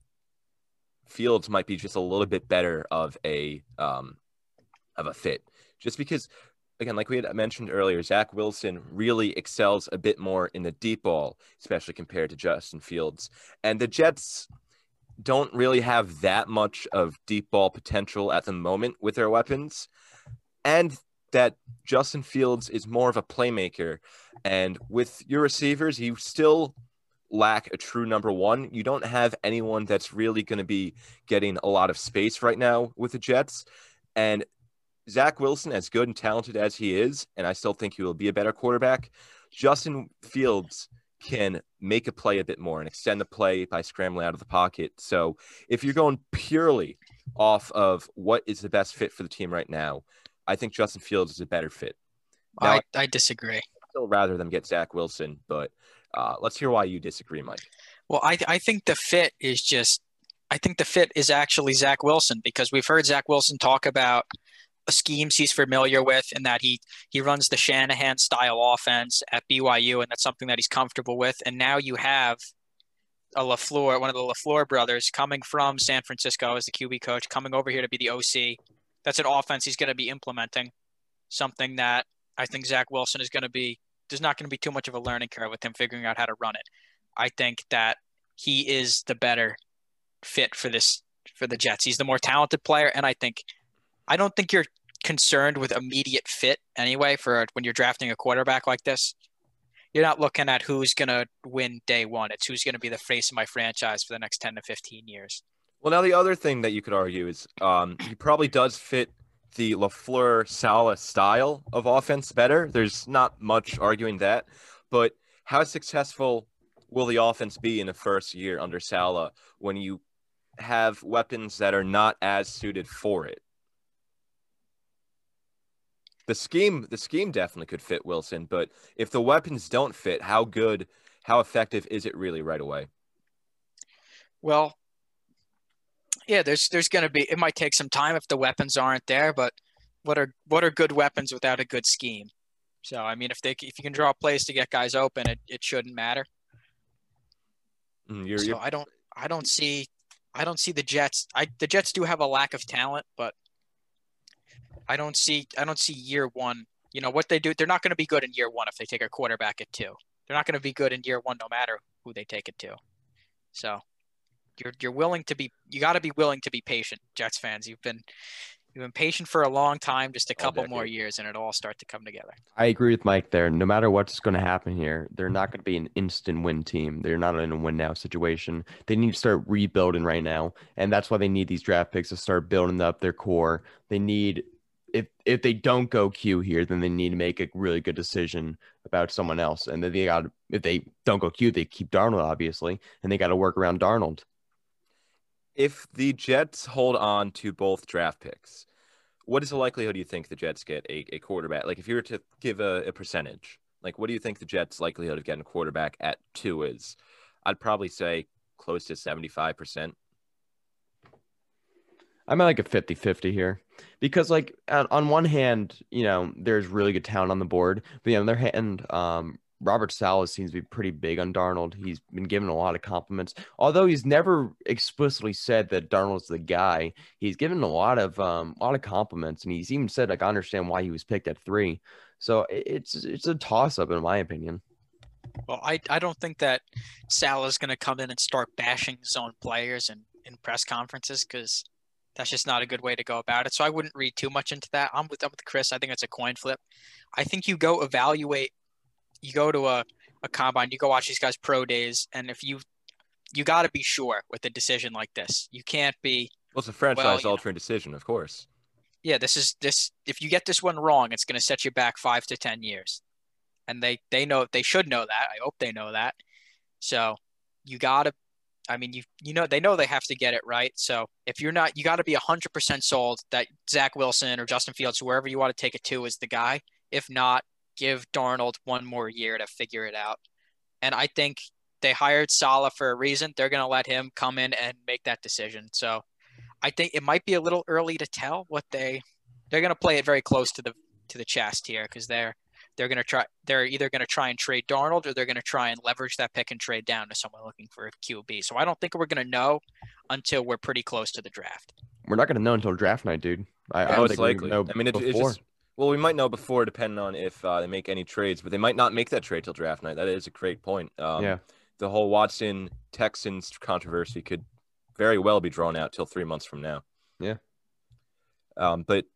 Fields might be just a little bit better of a um, of a fit, just because again, like we had mentioned earlier, Zach Wilson really excels a bit more in the deep ball, especially compared to Justin Fields, and the Jets don't really have that much of deep ball potential at the moment with their weapons. And that Justin Fields is more of a playmaker. And with your receivers, you still lack a true number one. You don't have anyone that's really going to be getting a lot of space right now with the Jets. And Zach Wilson, as good and talented as he is, and I still think he will be a better quarterback, Justin Fields can make a play a bit more and extend the play by scrambling out of the pocket. So if you're going purely off of what is the best fit for the team right now, I think Justin Fields is a better fit. Now, I, I disagree. Still rather than get Zach Wilson, but uh, let's hear why you disagree, Mike. Well, I I think the fit is just I think the fit is actually Zach Wilson because we've heard Zach Wilson talk about schemes he's familiar with and that he he runs the Shanahan style offense at BYU and that's something that he's comfortable with. And now you have a LaFleur, one of the LaFleur brothers, coming from San Francisco as the QB coach, coming over here to be the OC that's an offense he's going to be implementing. Something that I think Zach Wilson is going to be. There's not going to be too much of a learning curve with him figuring out how to run it. I think that he is the better fit for this for the Jets. He's the more talented player, and I think I don't think you're concerned with immediate fit anyway for when you're drafting a quarterback like this. You're not looking at who's going to win day one. It's who's going to be the face of my franchise for the next 10 to 15 years. Well, now the other thing that you could argue is um, he probably does fit the LaFleur Saleh style of offense better. There's not much arguing that, but how successful will the offense be in the first year under Saleh when you have weapons that are not as suited for it? The scheme, the scheme definitely could fit Wilson, but if the weapons don't fit, how good, how effective is it really right away? Well, yeah, there's there's going to be. It might take some time if the weapons aren't there, but what are what are good weapons without a good scheme? So I mean, if they if you can draw plays to get guys open, it, it shouldn't matter. Mm, you're, so you're... I don't I don't see I don't see the Jets. I the Jets do have a lack of talent, but I don't see I don't see year one. You know what they do? They're not going to be good in year one if they take a quarterback at two. They're not going to be good in year one no matter who they take it to. So you're you're willing to be you got to be willing to be patient, Jets fans. You've been you've been patient for a long time, just a couple more years, and it'll all start to come together. I agree with Mike there. No matter what's going to happen here, they're not going to be an instant win team. They're not in a win now situation. They need to start rebuilding right now, and that's why they need these draft picks to start building up their core. They need if if they don't go Q here, then they need to make a really good decision about someone else. And then they got if they don't go Q, they keep Darnold obviously, and they got to work around Darnold if the Jets hold on to both draft picks, what is the likelihood you think the Jets get a, a quarterback? Like if you were to give a, a percentage, like what do you think the Jets' likelihood of getting a quarterback at two is? I'd probably say close to 75%. I'm at like a 50 50 here because, like, on one hand, you know, there's really good talent on the board, but on the other hand, um, Robert Saleh seems to be pretty big on Darnold. He's been given a lot of compliments, although he's never explicitly said that Darnold's the guy. He's given a lot of um, a lot of compliments, and he's even said like I understand why he was picked at three. So it's it's a toss up in my opinion. Well, I, I don't think that Saleh's going to come in and start bashing his own players in, in press conferences because that's just not a good way to go about it. So I wouldn't read too much into that. I'm with, I'm with Chris. I think it's a coin flip. I think you go evaluate, you go to a, a combine, you go watch these guys pro days, and if you you got to be sure with a decision like this. You can't be. Well, it's a franchise well, altering decision, of course. Yeah, this is this. If you get this one wrong, it's going to set you back five to ten years and they they know they should know that. I hope they know that. So you gotta. I mean, you you know they know they have to get it right. So if you're not, you got to be hundred percent sold that Zach Wilson or Justin Fields, whoever you want to take it to, is the guy. If not, give Darnold one more year to figure it out. And I think they hired Saleh for a reason. They're going to let him come in and make that decision. So I think it might be a little early to tell what they they're going to play it very close to the to the chest here because they're they're going to try they're either going to try and trade Darnold or they're going to try and leverage that pick and trade down to someone looking for a QB. So I don't think we're going to know until we're pretty close to the draft. We're not going to know until draft night, dude. I, I most likely. I mean, it, it's just well, we might know before, depending on if uh, they make any trades, but they might not make that trade till draft night. That is a great point. Um, yeah, the whole Watson Texans controversy could very well be drawn out till three months from now. Yeah. Um, but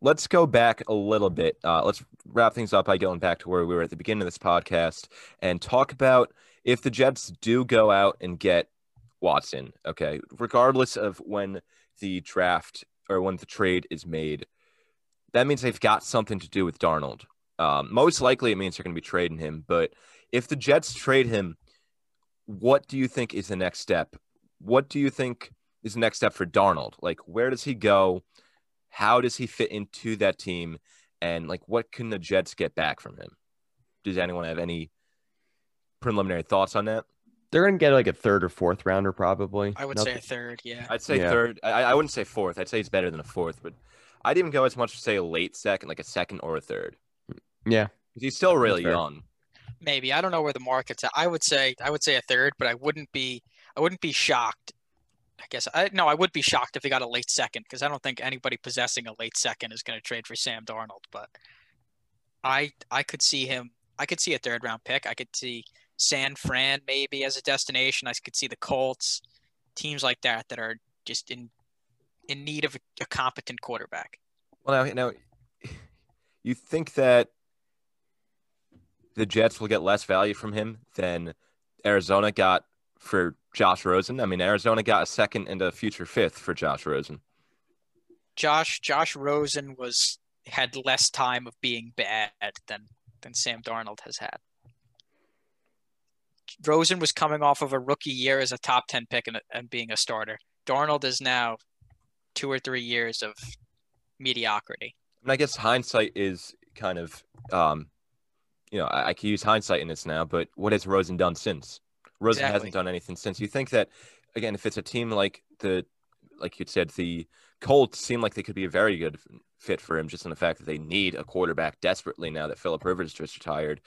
let's go back a little bit. Uh, let's wrap things up by going back to where we were at the beginning of this podcast and talk about if the Jets do go out and get Watson, okay, regardless of when the draft or when the trade is made, that means they've got something to do with Darnold. Um, most likely, it means they're going to be trading him. But if the Jets trade him, what do you think is the next step? What do you think is the next step for Darnold? Like, where does he go? How does he fit into that team? And like, what can the Jets get back from him? Does anyone have any preliminary thoughts on that? They're gonna get like a third or fourth rounder, probably. I would Nothing. say a third. Yeah. I'd say yeah. third. I, I wouldn't say fourth. I'd say it's better than a fourth, but I'd even go as much to say a late second, like a second or a third. Yeah, he's still really young. Maybe I don't know where the market's at. I would say I would say a third, but I wouldn't be I wouldn't be shocked I guess I no, I would be shocked if he got a late second because I don't think anybody possessing a late second is going to trade for Sam Darnold. But I I could see him. I could see a third round pick. I could see San Fran maybe as a destination. I could see the Colts, teams like that that are just in in need of a, a competent quarterback. Well, now, now you think that the Jets will get less value from him than Arizona got for Josh Rosen. I mean, Arizona got a second and a future fifth for Josh Rosen. Josh Josh Rosen was had less time of being bad than than Sam Darnold has had. Rosen was coming off of a rookie year as a top 10 pick and, and being a starter. Darnold is now two or three years of mediocrity. And I guess hindsight is kind of, um, you know, I, I can use hindsight in this now, but what has Rosen done since? Rosen exactly. hasn't done anything since. You think that again, if it's a team like the like you said, the Colts seem like they could be a very good fit for him, just in the fact that they need a quarterback desperately now that Philip Rivers just retired.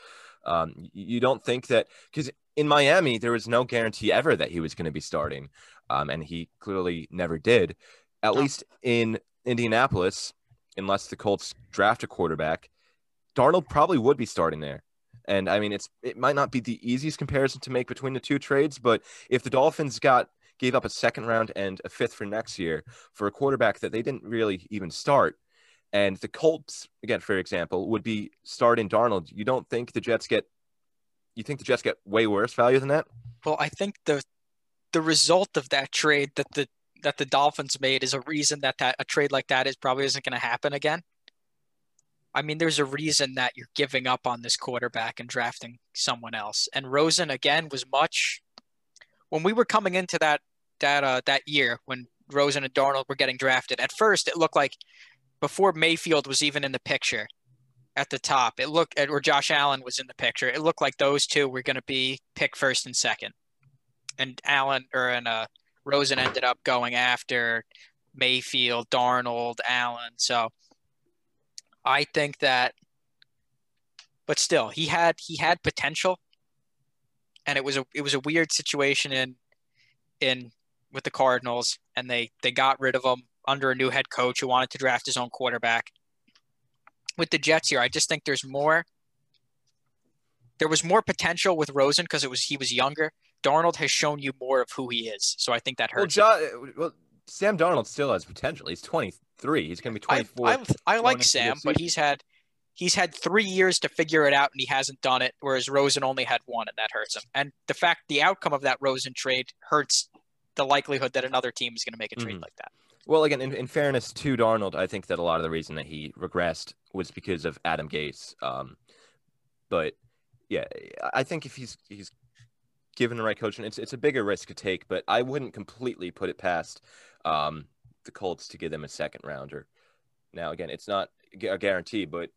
Um, you don't think that because in Miami there was no guarantee ever that he was going to be starting, um, and he clearly never did. At least in Indianapolis, unless the Colts draft a quarterback, Darnold probably would be starting there. And I mean, it's it might not be the easiest comparison to make between the two trades, but if the Dolphins got gave up a second round and a fifth for next year for a quarterback that they didn't really even start, and the Colts, again, for example, would be starting Darnold, you don't think the Jets get you think the Jets get way worse value than that? Well, I think the the result of that trade that the that the Dolphins made is a reason that, that a trade like that is probably isn't going to happen again. I mean, there's a reason that you're giving up on this quarterback and drafting someone else. And Rosen again was much when we were coming into that that uh, that year when Rosen and Darnold were getting drafted. At first, it looked like before Mayfield was even in the picture at the top. It looked or Josh Allen was in the picture. It looked like those two were going to be pick first and second. And Allen or and uh, Rosen ended up going after Mayfield, Darnold, Allen. So I think that, but still, he had he had potential, and it was a it was a weird situation in in with the Cardinals, and they they got rid of him under a new head coach who wanted to draft his own quarterback. With the Jets here, I just think there's more. there was more potential with Rosen because it was he was younger. Darnold has shown you more of who he is, so I think that hurts. Well, John, well Sam Darnold still has potential. He's 23. He's going to be 24. I, I, I like Sam, but he's had he's had three years to figure it out, and he hasn't done it. Whereas Rosen only had one, and that hurts him. And the fact, the outcome of that Rosen trade hurts the likelihood that another team is going to make a trade mm-hmm. like that. Well, again, in, in, fairness to Darnold, I think that a lot of the reason that he regressed was because of Adam Gase. Um, but yeah, I think if he's he's given the right coaching, it's it's a bigger risk to take. But I wouldn't completely put it past um, the Colts to give them a second rounder. Now, again, it's not a guarantee, but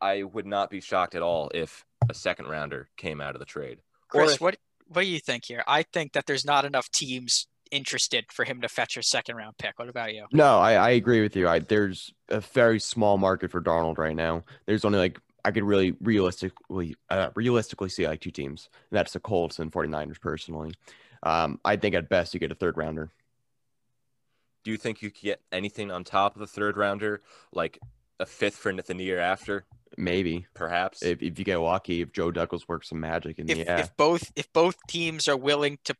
I would not be shocked at all if a second rounder came out of the trade. Chris, if, what what do you think here? I think that there's not enough teams interested for him to fetch a second round pick. What about you? No, I, I agree with you. I, there's a very small market for Darnold right now. There's only like I could really realistically uh, realistically see like two teams, and that's the Colts and 49ers personally. Um, I think at best you get a third rounder. Do you think you could get anything on top of the third rounder, like a fifth for the year after? Maybe, perhaps. If, if you get lucky, if Joe Douglas works some magic in if, the if both if both teams are willing to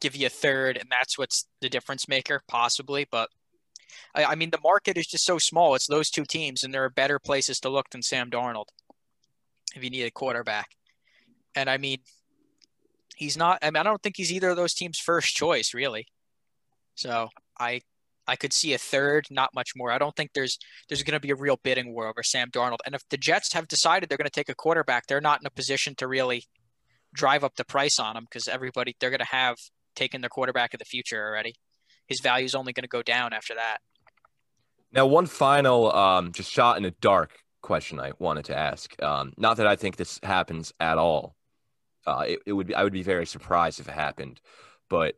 give you a third, and that's what's the difference maker, possibly. But I, I mean, the market is just so small. It's those two teams, and there are better places to look than Sam Darnold if you need a quarterback. And I mean, he's not. I mean, I don't think he's either of those teams' first choice, really. So I I could see a third, not much more. I don't think there's there's going to be a real bidding war over Sam Darnold. And if the Jets have decided they're going to take a quarterback, they're not in a position to really drive up the price on him because everybody they're going to have taken their quarterback of the future already. His value is only going to go down after that. Now, one final, um, just shot in the dark question I wanted to ask. Um, not that I think this happens at all. Uh, it, it would be I would be very surprised if it happened, but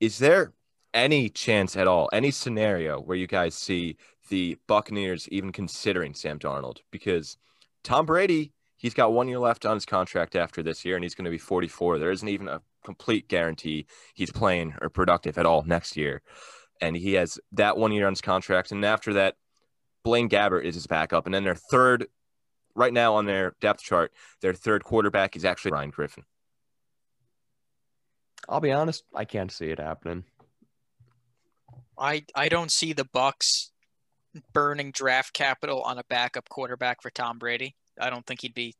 is there any chance at all, any scenario where you guys see the Buccaneers even considering Sam Darnold? Because Tom Brady, he's got one year left on his contract after this year, and he's going to be 44. There isn't even a complete guarantee he's playing or productive at all next year. And he has that one year on his contract. And after that, Blaine Gabbert is his backup. And then their third, right now on their depth chart, their third quarterback is actually Ryan Griffin. I'll be honest, I can't see it happening. I I don't see the Bucks burning draft capital on a backup quarterback for Tom Brady. I don't think he'd be.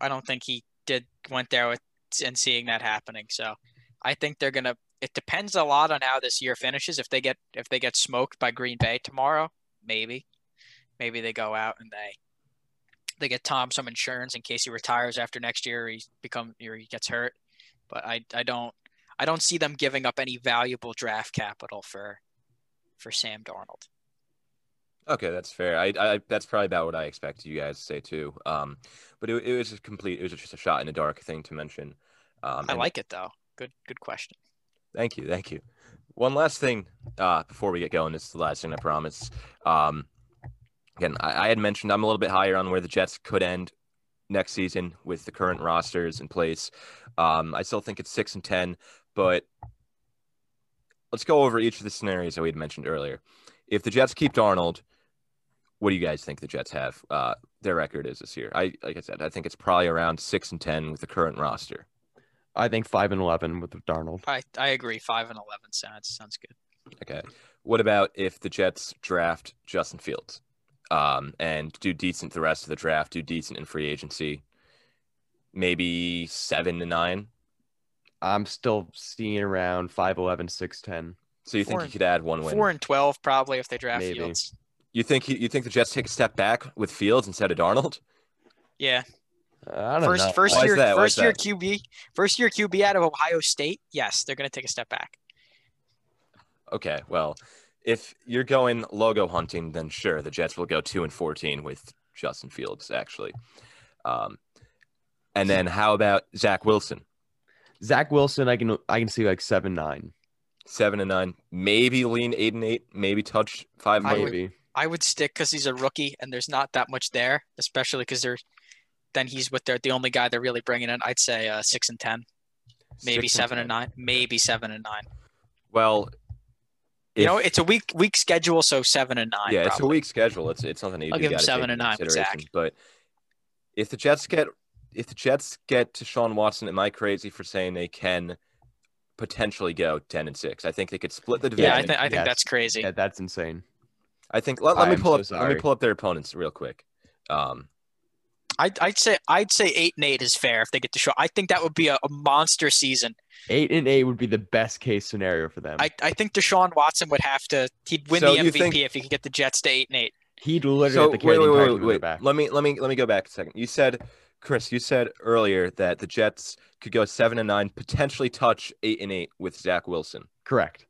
I don't think he did went there with and seeing that happening. So I think they're gonna. It depends a lot on how this year finishes. If they get if they get smoked by Green Bay tomorrow, maybe, maybe they go out and they they get Tom some insurance in case he retires after next year or he become or he gets hurt. But I I don't I don't see them giving up any valuable draft capital for for Sam Darnold. Okay, that's fair. I, I that's probably about what I expected you guys to say too. Um, but it, it was a complete. It was just a shot in the dark thing to mention. Um, I like it though. Good good question. Thank you, thank you. One last thing uh, before we get going. This is the last thing I promise. Um, again, I, I had mentioned I'm a little bit higher on where the Jets could end next season with the current rosters in place. Um, I still think it's six and ten, but let's go over each of the scenarios that we had mentioned earlier. If the Jets keep Darnold, what do you guys think the Jets have uh, their record is this year? I like I said, I think it's probably around six and ten with the current roster. I think five and eleven with Darnold. I I agree. Five and eleven sounds sounds good. Okay. What about if the Jets draft Justin Fields, um, and do decent the rest of the draft, do decent in free agency, maybe seven to nine? I'm still seeing around 5'11", 6'10". So you four think you could add one win? Four and twelve probably if they draft Maybe. Fields. You think you think the Jets take a step back with Fields instead of Darnold? Yeah. Uh, first know. first Why year first year QB first year QB out of Ohio State. Yes, they're going to take a step back. Okay, well, if you're going logo hunting, then sure, the Jets will go two and fourteen with Justin Fields actually. Um, and then how about Zach Wilson? Zach Wilson, I can I can see like seven nine. Seven and nine, maybe lean eight and eight, maybe touch five. Maybe would, I would stick because he's a rookie and there's not that much there, especially because they're then he's with their the only guy they're really bringing in. I'd say uh, six and ten, maybe six seven and, and, nine, maybe seven and nine. Well, if, you know, it's a week week schedule, so seven and nine. Yeah, probably. it's a week schedule. It's it's something I'll give him seven and nine with Zach. But if the Jets get if the Jets get Deshaun Watson, am I crazy for saying they can potentially go ten and six? I think they could split the division. Yeah, I, th- I think Yes. that's crazy. Yeah, that's insane. I think let, let me I'm pull so up let me pull up their opponents real quick. Um, I'd, I'd say I'd say eight and eight is fair if they get Deshaun. I think that would be a, a monster season. Eight and eight would be the best case scenario for them. I, I think Deshaun Watson would have to. He'd win So the MVP think- if he could get the Jets to eight and eight. He'd literally so have to wait, carry wait, wait, wait, wait. back. Let me let me let me go back a second. You said, Chris, you said earlier that the Jets could go seven and nine, potentially touch eight and eight with Zach Wilson. Correct.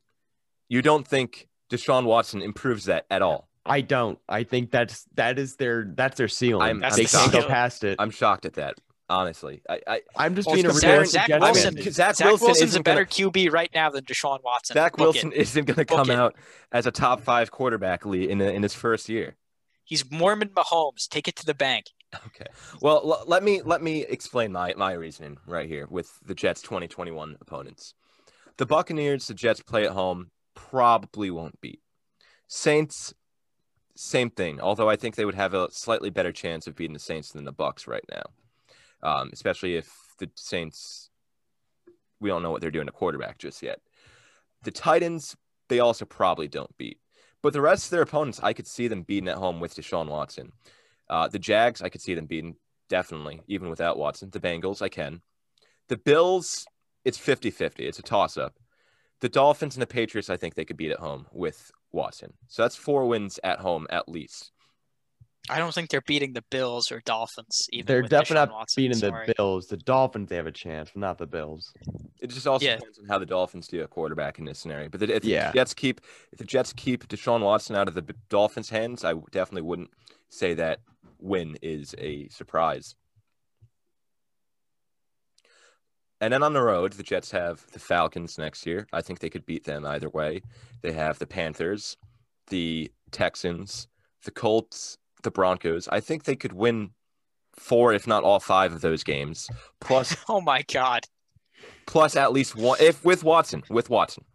You don't think Deshaun Watson improves that at all? I don't. I think that's that is their that's their ceiling. I'm- That's they the can't go ceiling. past it. I'm shocked at that. Honestly, I, I I'm just Well, being a because realistic Zach Jets Wilson- fan. mean, Zach, Zach Wilson Wilson's a isn't better gonna, QB right now than Deshaun Watson. Zach Book Wilson it. isn't going to Book come it. out as a top five quarterback lead in in his first year. He's Mormon Mahomes. Take it to the bank. Okay. Well, l- let me let me explain my my reasoning right here with the Jets 2021 opponents. The Buccaneers, the Jets play at home, probably won't beat. Saints, same thing. Although I think they would have a slightly better chance of beating the Saints than the Bucks right now, um, especially if the Saints. We don't know what they're doing to quarterback just yet. The Titans, they also probably don't beat. But the rest of their opponents, I could see them beating at home with Deshaun Watson. Uh, the Jags, I could see them beating definitely, even without Watson. The Bengals, I can. The Bills, it's 50 50. It's a toss up. The Dolphins and the Patriots, I think they could beat at home with Watson. So that's four wins at home at least. I don't think they're beating the Bills or Dolphins. Even They're with definitely Deshaun not Watson. beating Sorry. the Bills. The Dolphins, they have a chance, but not the Bills. It just also Yeah. depends on how the Dolphins do a quarterback in this scenario. But if Yeah. the Jets keep if the Jets keep Deshaun Watson out of the Dolphins' hands, I definitely wouldn't say that win is a surprise. And then on the road, the Jets have the Falcons next year. I think they could beat them either way. They have the Panthers, the Texans, the Colts, the Broncos. I think they could win four, if not all five of those games. Plus Oh my God. plus at least one if with Watson, with Watson.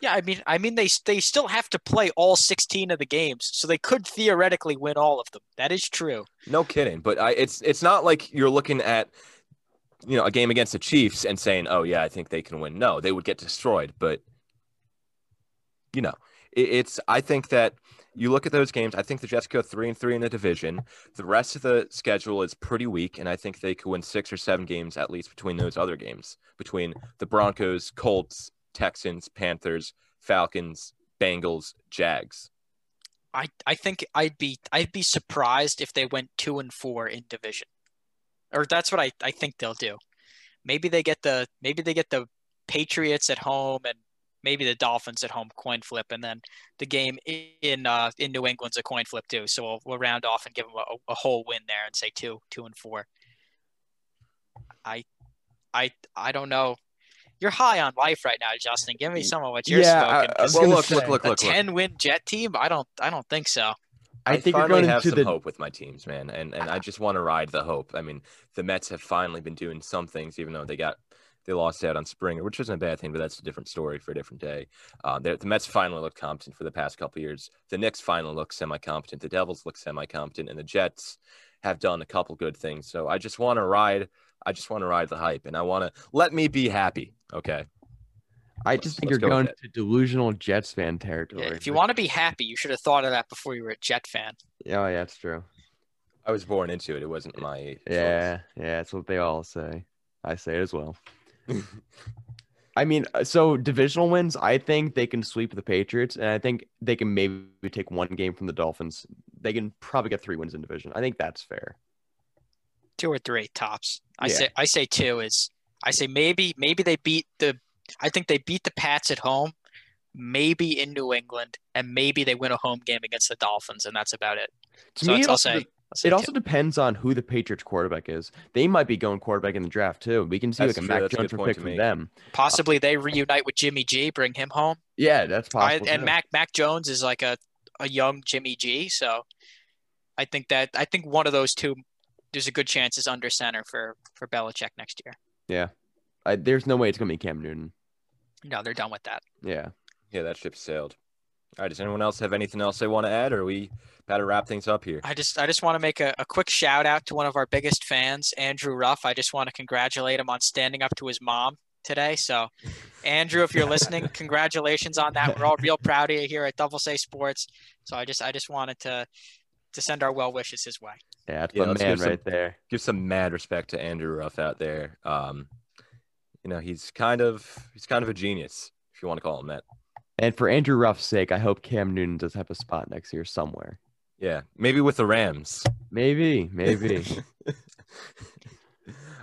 Yeah, I mean, I mean, they they still have to play all 16 of the games, so they could theoretically win all of them. That is true. No kidding. But I it's it's not like you're looking at you know a game against the Chiefs and saying, "Oh yeah, I think they can win." No, they would get destroyed, but you know, it, it's I think that you look at those games, I think the Jets go 3 and 3 in the division. The rest of the schedule is pretty weak and I think they could win 6 or 7 games at least between those other games, between the Broncos, Colts, Texans, Panthers, Falcons, Bengals, Jags. I I think I'd be I'd be surprised if they went two and four in division, or that's what I I think they'll do. Maybe they get the maybe they get the Patriots at home and maybe the Dolphins at home coin flip, and then the game in uh, in New England's a coin flip too. So we'll, we'll round off and give them a, a whole win there and say two two and four. I I I don't know. You're high on life right now, Justin. Give me some of what you're Yeah, I- smoking. I was 'cause Well, gonna look, look, look, a look, look. ten win Jet team? I don't I don't think so. I, think you're finally going have some the hope with my teams, man, and and I just want to ride the hope. I mean, the Mets have finally been doing some things, even though they got they lost out on Springer, which isn't a bad thing, but that's a different story for a different day. Uh, the the Mets finally look competent for the past couple years. The Knicks finally look semi-competent. The Devils look semi-competent, and the Jets have done a couple good things. So I just want to ride. I just want to ride the hype, and I want to let me be happy. Okay. I Let's- just think you're go going to delusional Jets fan territory. If you want to be happy, you should have thought of that before you were a Jet fan. Oh yeah, that's true. I was born into it. It wasn't my choice. Yeah, yeah, that's what they all say. I say it as well. I mean, uh, so divisional wins, I think they can sweep the Patriots, and I think they can maybe take one game from the Dolphins. They can probably get three wins in division. I think that's fair. Two or three tops. I Yeah. say I say two is I say maybe maybe they beat the I think they beat the Pats at home, maybe in New England, and maybe they win a home game against the Dolphins, and that's about it. To So me, that's- it I'll also, say, de- it also depends on who the Patriots quarterback is. They might be going quarterback in the draft too. We can see That's like a true. Mac That's Jones good for pick from them. possibly they reunite with Jimmy G, bring him home. Yeah, that's I, possible. and too. Mac Mac Jones is like a, a young Jimmy G, so I think that I think one of those two there's a good chance is under center for for Belichick next year. Yeah, I, there's no way it's gonna be Cam Newton. No, they're done with that. Yeah, Yeah, that ship sailed. All right. Does anyone else have anything else they want to add, or we about to wrap things up here? I just I just want to make a, a quick shout out to one of our biggest fans, Andrew Ruff. I just want to congratulate him on standing up to his mom today. So, Andrew, if you're listening, congratulations on that. We're all real proud of you here at Double Say Sports. So I just I just wanted to to send our well wishes his way. Yeah, that's yeah, my man right some, there. Give some mad respect to Andrew Ruff out there. Um, you know, he's kind of he's kind of a genius, if you want to call him that. And for Andrew Ruff's sake, I hope Cam Newton does have a spot next year somewhere. Yeah, maybe with the Rams. Maybe, maybe.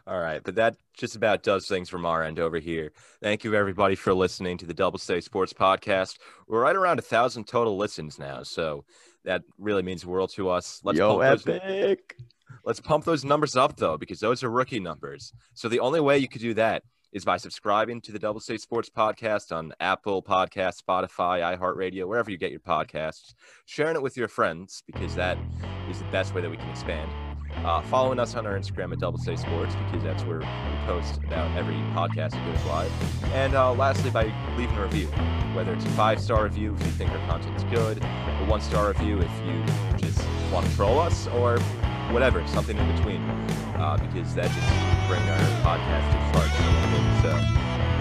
All right, but that just about does things from our end over here. Thank you everybody for listening to the Double Say Sports Podcast. We're right around a thousand total listens now, so that really means the world to us. Let's Yo, epic. Those, let's pump those numbers up though, because those are rookie numbers. So the only way you could do that is by subscribing to the Double State Sports Podcast on Apple Podcast, Spotify, iHeartRadio, wherever you get your podcasts. Sharing it with your friends because that is the best way that we can expand. Uh, following us on our Instagram at Double State Sports because that's where we post about every podcast that goes live. And uh, lastly, by leaving a review, whether it's a five star review if you think our content's good, a one star review if you just want to troll us, or whatever, something in between, uh, because that just brings our podcast to charts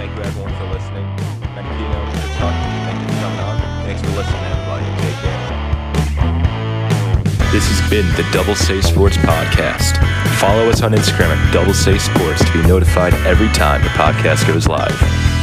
thank you everyone for listening. Thank you, for talking. Thank you for coming on. Thanks for listening, everybody. Take care. This has been the Double Say Sports Podcast. Follow us on Instagram at Double Say Sports to be notified every time the podcast goes live.